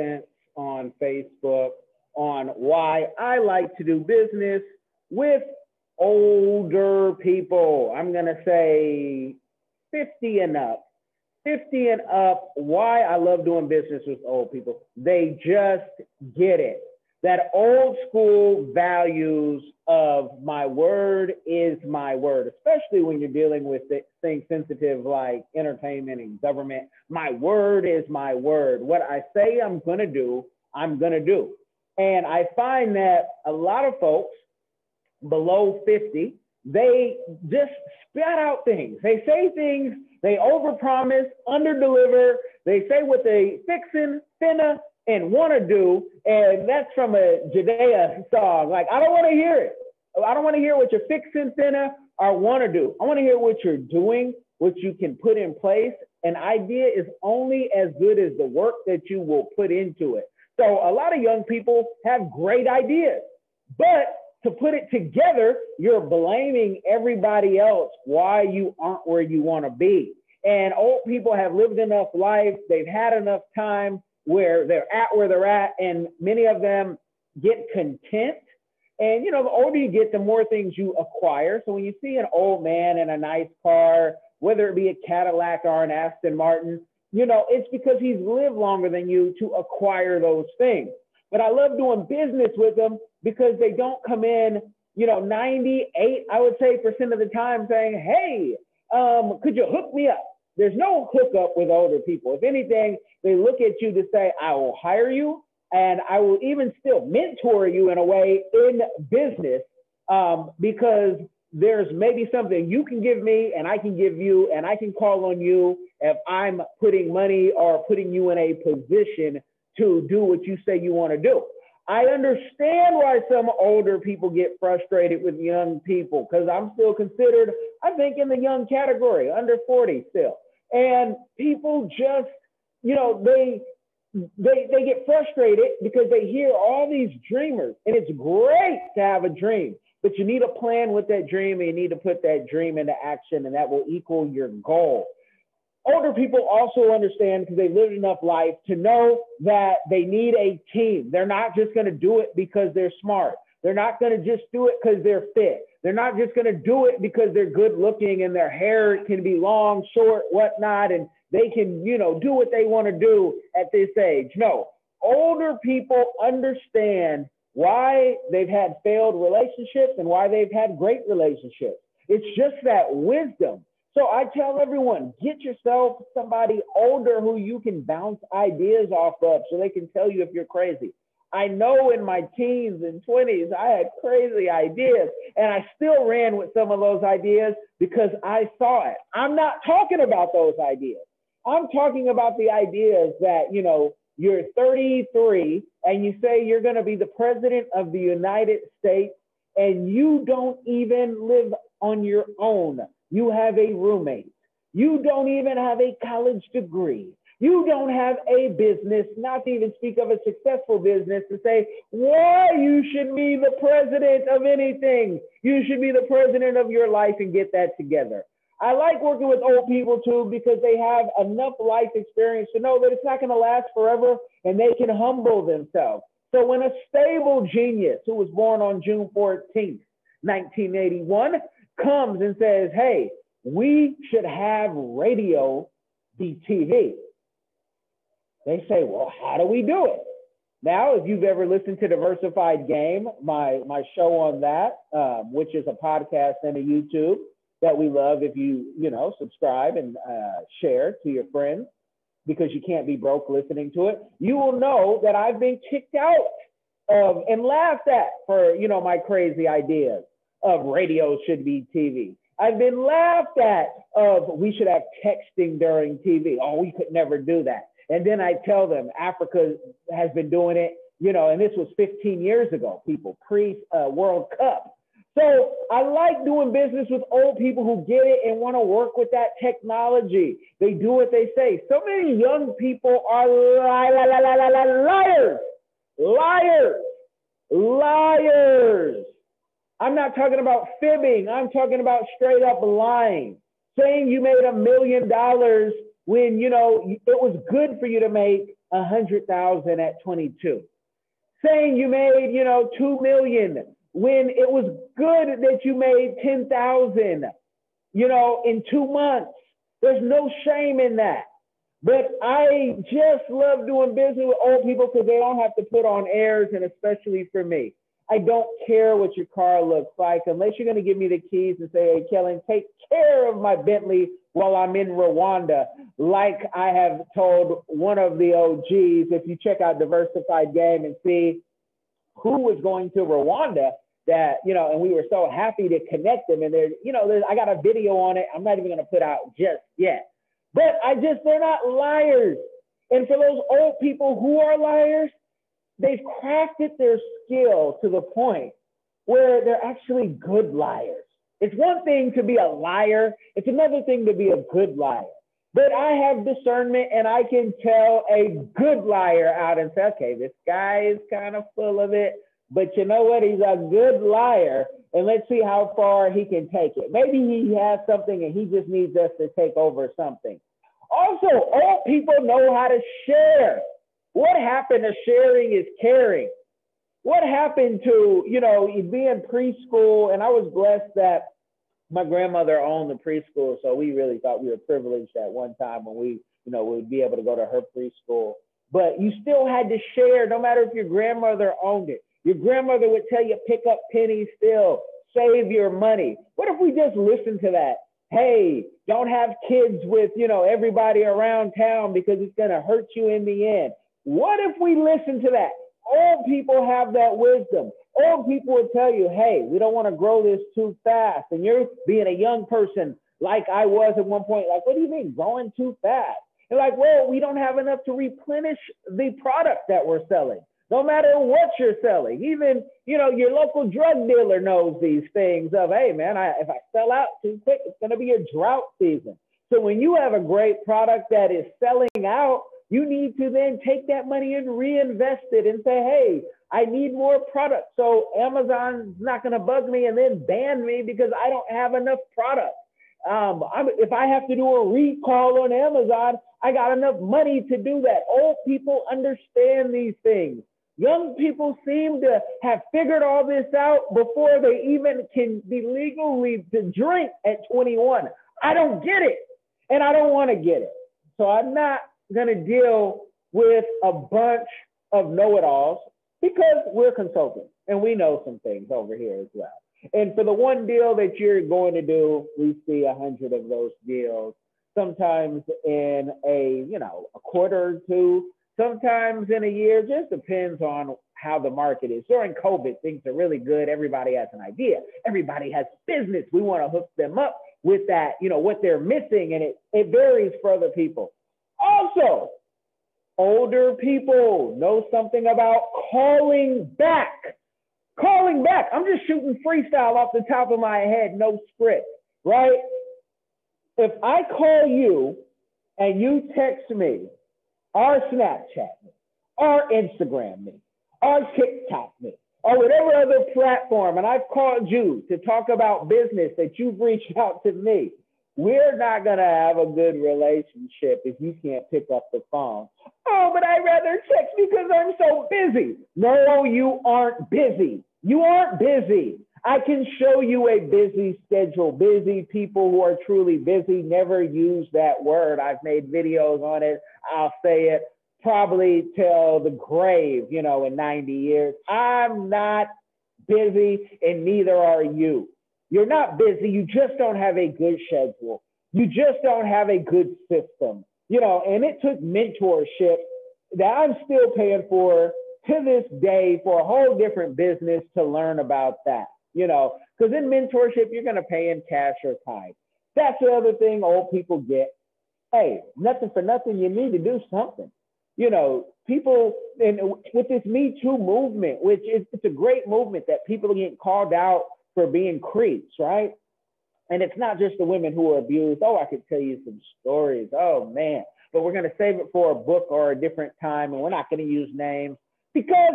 cents on Facebook on why I like to do business with older people. I'm going to say 50 and up. 50 and up, why I love doing business with old people. They just get it. That old school values of my word is my word, especially when you're dealing with things sensitive like entertainment and government. My word is my word. What I say I'm going to do, I'm going to do. And I find that a lot of folks below 50, they just spat out things. They say things, they overpromise, underdeliver. They say what they fixin', finna, and want to do. And that's from a Judea song. Like, I don't want to hear it. I don't want to hear what you're fixing, finna, or want to do. I want to hear what you're doing, what you can put in place. An idea is only as good as the work that you will put into it. So a lot of young people have great ideas, but to put it together, you're blaming everybody else why you aren't where you want to be. And old people have lived enough life, they've had enough time where they're at where they're at, and many of them get content. And you know, the older you get, the more things you acquire. So when you see an old man in a nice car, whether it be a Cadillac or an Aston Martin, you know, it's because he's lived longer than you to acquire those things. But I love doing business with them because they don't come in, you know, 98, I would say, percent of the time saying, hey, um, could you hook me up? There's no hookup with older people. If anything, they look at you to say, I will hire you and I will even still mentor you in a way in business um, because there's maybe something you can give me and I can give you and I can call on you if I'm putting money or putting you in a position to do what you say you want to do. I understand why some older people get frustrated with young people because I'm still considered, I think, in the young category, under 40 still. And people just, you know, they they they get frustrated because they hear all these dreamers, and it's great to have a dream, but you need a plan with that dream, and you need to put that dream into action, and that will equal your goal older people also understand because they lived enough life to know that they need a team. They're not just going to do it because they're smart. They're not going to just do it because they're fit. They're not just going to do it because they're good looking and their hair can be long, short, whatnot, and they can, you know, do what they want to do at this age. No, older people understand why they've had failed relationships and why they've had great relationships. It's just that wisdom so I tell everyone, get yourself somebody older who you can bounce ideas off of so they can tell you if you're crazy. I know in my teens and 20s, I had crazy ideas and I still ran with some of those ideas because I saw it. I'm not talking about those ideas. I'm talking about the ideas that, you know, you're 33 and you say you're going to be the president of the United States and you don't even live on your own. You have a roommate. You don't even have a college degree. You don't have a business, not to even speak of a successful business, to say why you should be the president of anything. You should be the president of your life and get that together. I like working with old people too because they have enough life experience to know that it's not going to last forever and they can humble themselves. So when a stable genius who was born on June 14th, 1981, comes and says, hey, we should have radio be TV. They say, well, how do we do it? Now, if you've ever listened to Diversified Game, my, my show on that, um, which is a podcast and a YouTube that we love if you, you know, subscribe and uh, share to your friends because you can't be broke listening to it, you will know that I've been kicked out of and laughed at for, you know, my crazy ideas of radio should be TV. I've been laughed at of we should have texting during TV. Oh, we could never do that. And then I tell them Africa has been doing it, you know, and this was 15 years ago, people, pre uh, World Cup. So I like doing business with old people who get it and want to work with that technology. They do what they say. So many young people are li- li- li- li- li- liars, liars, liars. I'm not talking about fibbing. I'm talking about straight up lying. Saying you made a million dollars when, you know, it was good for you to make a hundred thousand at 22. Saying you made, you know, two million when it was good that you made 10,000, you know, in two months. There's no shame in that. But I just love doing business with old people because they don't have to put on airs, and especially for me. I don't care what your car looks like unless you're going to give me the keys and say, hey, Kellen, take care of my Bentley while I'm in Rwanda. Like I have told one of the OGs, if you check out Diversified Game and see who was going to Rwanda, that, you know, and we were so happy to connect them. And there's, you know, there's, I got a video on it. I'm not even going to put out just yet. But I just, they're not liars. And for those old people who are liars, they've crafted their skill to the point where they're actually good liars. It's one thing to be a liar, it's another thing to be a good liar. But I have discernment and I can tell a good liar out and say, okay, this guy is kind of full of it, but you know what? He's a good liar. And let's see how far he can take it. Maybe he has something and he just needs us to take over something. Also, old people know how to share. What happened to sharing is caring? What happened to, you know, being preschool? And I was blessed that my grandmother owned the preschool. So we really thought we were privileged at one time when we, you know, would be able to go to her preschool. But you still had to share, no matter if your grandmother owned it. Your grandmother would tell you, pick up pennies still, save your money. What if we just listen to that? Hey, don't have kids with, you know, everybody around town because it's going to hurt you in the end. What if we listen to that? Old people have that wisdom. Old people will tell you, hey, we don't want to grow this too fast. And you're being a young person like I was at one point, like, what do you mean growing too fast? And like, well, we don't have enough to replenish the product that we're selling. No matter what you're selling, even you know your local drug dealer knows these things. Of hey, man, I, if I sell out too quick, it's going to be a drought season. So when you have a great product that is selling out, you need to then take that money and reinvest it and say, hey, I need more product. So Amazon's not going to bug me and then ban me because I don't have enough product. Um, if I have to do a recall on Amazon, I got enough money to do that. Old people understand these things. Young people seem to have figured all this out before they even can be legally to drink at 21. I don't get it, and I don't want to get it. So I'm not going to deal with a bunch of know-it-alls because we're consultants and we know some things over here as well. And for the one deal that you're going to do, we see a hundred of those deals, sometimes in a you know a quarter or two, sometimes in a year. Just depends on how the market is. During COVID, things are really good. Everybody has an idea. Everybody has business. We want to hook them up with that, you know, what they're missing, and it it varies for other people. Also, older people know something about calling back. Calling back. I'm just shooting freestyle off the top of my head, no script, right? If I call you and you text me, or Snapchat me, or Instagram me, or TikTok me, or whatever other platform, and I've called you to talk about business that you've reached out to me, we're not going to have a good relationship if you can't pick up the phone. Oh, but I'd rather text because I'm so busy. No, you aren't busy. You aren't busy. I can show you a busy schedule. Busy people who are truly busy never use that word. I've made videos on it. I'll say it probably till the grave, you know, in 90 years. I'm not busy, and neither are you. You're not busy. You just don't have a good schedule. You just don't have a good system. You know, and it took mentorship that I'm still paying for to this day for a whole different business to learn about that. You know, because in mentorship, you're going to pay in cash or time. That's the other thing old people get. Hey, nothing for nothing. You need to do something. You know, people, and with this Me Too movement, which is it's a great movement that people are getting called out for being creeps, right? And it's not just the women who are abused. Oh, I could tell you some stories. Oh, man. But we're going to save it for a book or a different time, and we're not going to use names because,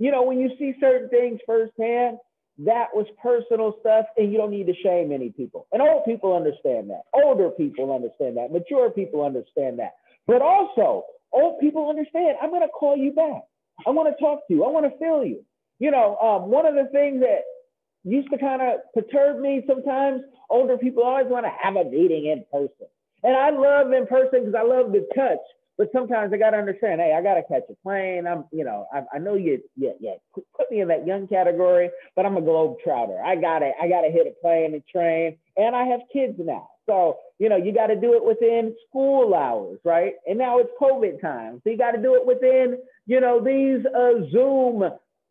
you know, when you see certain things firsthand, that was personal stuff, and you don't need to shame any people. And old people understand that. Older people understand that. Mature people understand that. But also, old people understand. I'm going to call you back. I want to talk to you. I want to feel you. You know, um, one of the things that used to kind of perturb me sometimes, older people always want to have a meeting in person. And I love in person because I love the touch. But sometimes I got to understand, hey, I got to catch a plane. I'm, you know, I, I know you, yeah, yeah, put me in that young category, but I'm a globe trouter. I got to, I got to hit a plane and train. And I have kids now. So, you know, you got to do it within school hours, right? And now it's COVID time. So you got to do it within, you know, these uh, Zoom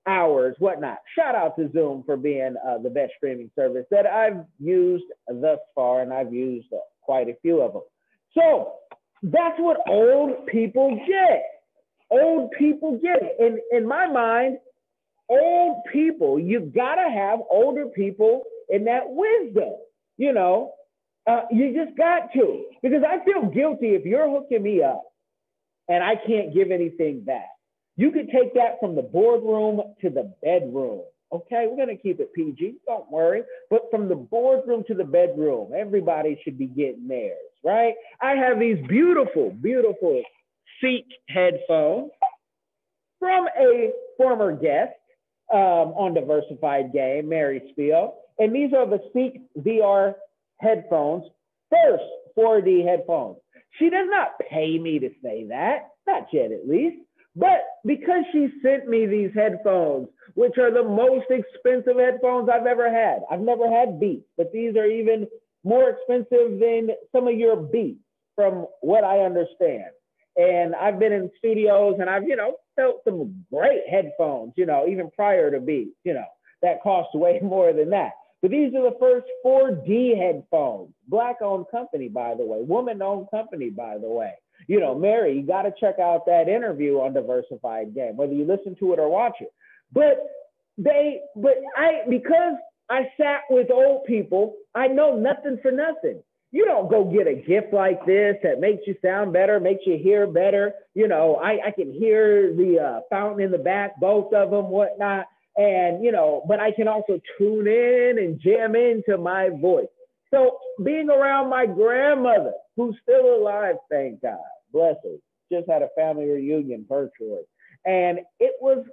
hours, whatnot. Shout out to Zoom for being uh, the best streaming service that I've used thus far, and I've used uh, quite a few of them. So that's what old people get. Old people get it. In, in my mind, old people, you've got to have older people in that wisdom. You know, uh, you just got to. Because I feel guilty if you're hooking me up and I can't give anything back. You could take that from the boardroom to the bedroom. Okay, we're going to keep it PG, don't worry. But from the boardroom to the bedroom, everybody should be getting theirs, right? I have these beautiful, beautiful CEEK headphones from a former guest um, on Diversified Game, Mary Spio. And these are the CEEK VR headphones, first 4D headphones. She does not pay me to say that, not yet at least. But because she sent me these headphones, which are the most expensive headphones I've ever had, I've never had Beats, but these are even more expensive than some of your Beats, from what I understand. And I've been in studios and I've, you know, felt some great headphones, you know, even prior to Beats, you know, that cost way more than that. But these are the first 4D headphones, black owned company, by the way, woman owned company, by the way you know, Mary, you got to check out that interview on Diversified Game, whether you listen to it or watch it. But they, but I, because I sat with old people, I know nothing for nothing. You don't go get a gift like this that makes you sound better, makes you hear better. You know, I, I can hear the uh, fountain in the back, both of them, whatnot. And, you know, but I can also tune in and jam into my voice. So being around my grandmother, who's still alive, thank God, bless her, just had a family reunion virtually. And it was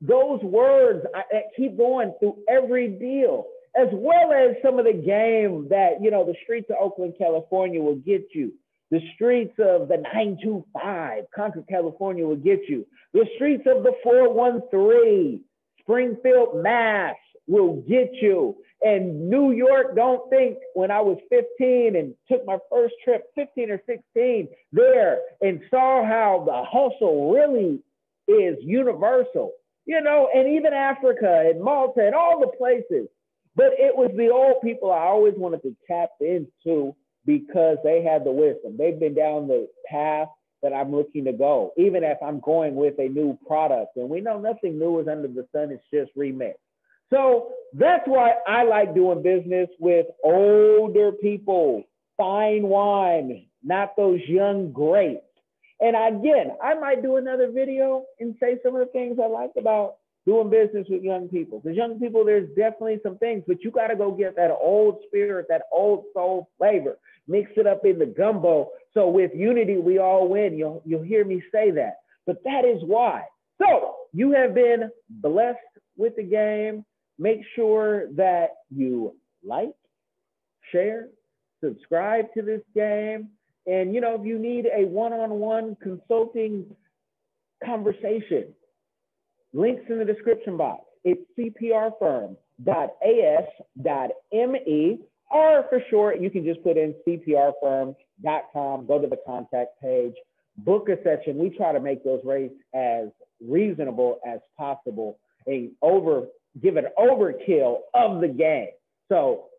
those words that keep going through every deal, as well as some of the game that, you know, the streets of Oakland, California will get you. The streets of the 925, Concord, California will get you. The streets of the 413, Springfield, Mass will get you. And New York, don't think when I was 15 and took my first trip, 15 or 16, there and saw how the hustle really is universal, you know, and even Africa and Malta and all the places. But it was the old people I always wanted to tap into because they had the wisdom. They've been down the path that I'm looking to go, even if I'm going with a new product. And we know nothing new is under the sun, it's just remix. So that's why I like doing business with older people, fine wine, not those young grapes. And again, I might do another video and say some of the things I like about doing business with young people. Because young people, there's definitely some things, but you got to go get that old spirit, that old soul flavor, mix it up in the gumbo. So with unity, we all win. You'll you'll hear me say that. But that is why. So you have been blessed with the game. Make sure that you like, share, subscribe to this game. And, you know, if you need a one on one consulting conversation, links in the description box. It's cprfirm.as.me, or for short, you can just put in cprfirm.com, go to the contact page, book a session. We try to make those rates as reasonable as possible. And over give an overkill of the game. So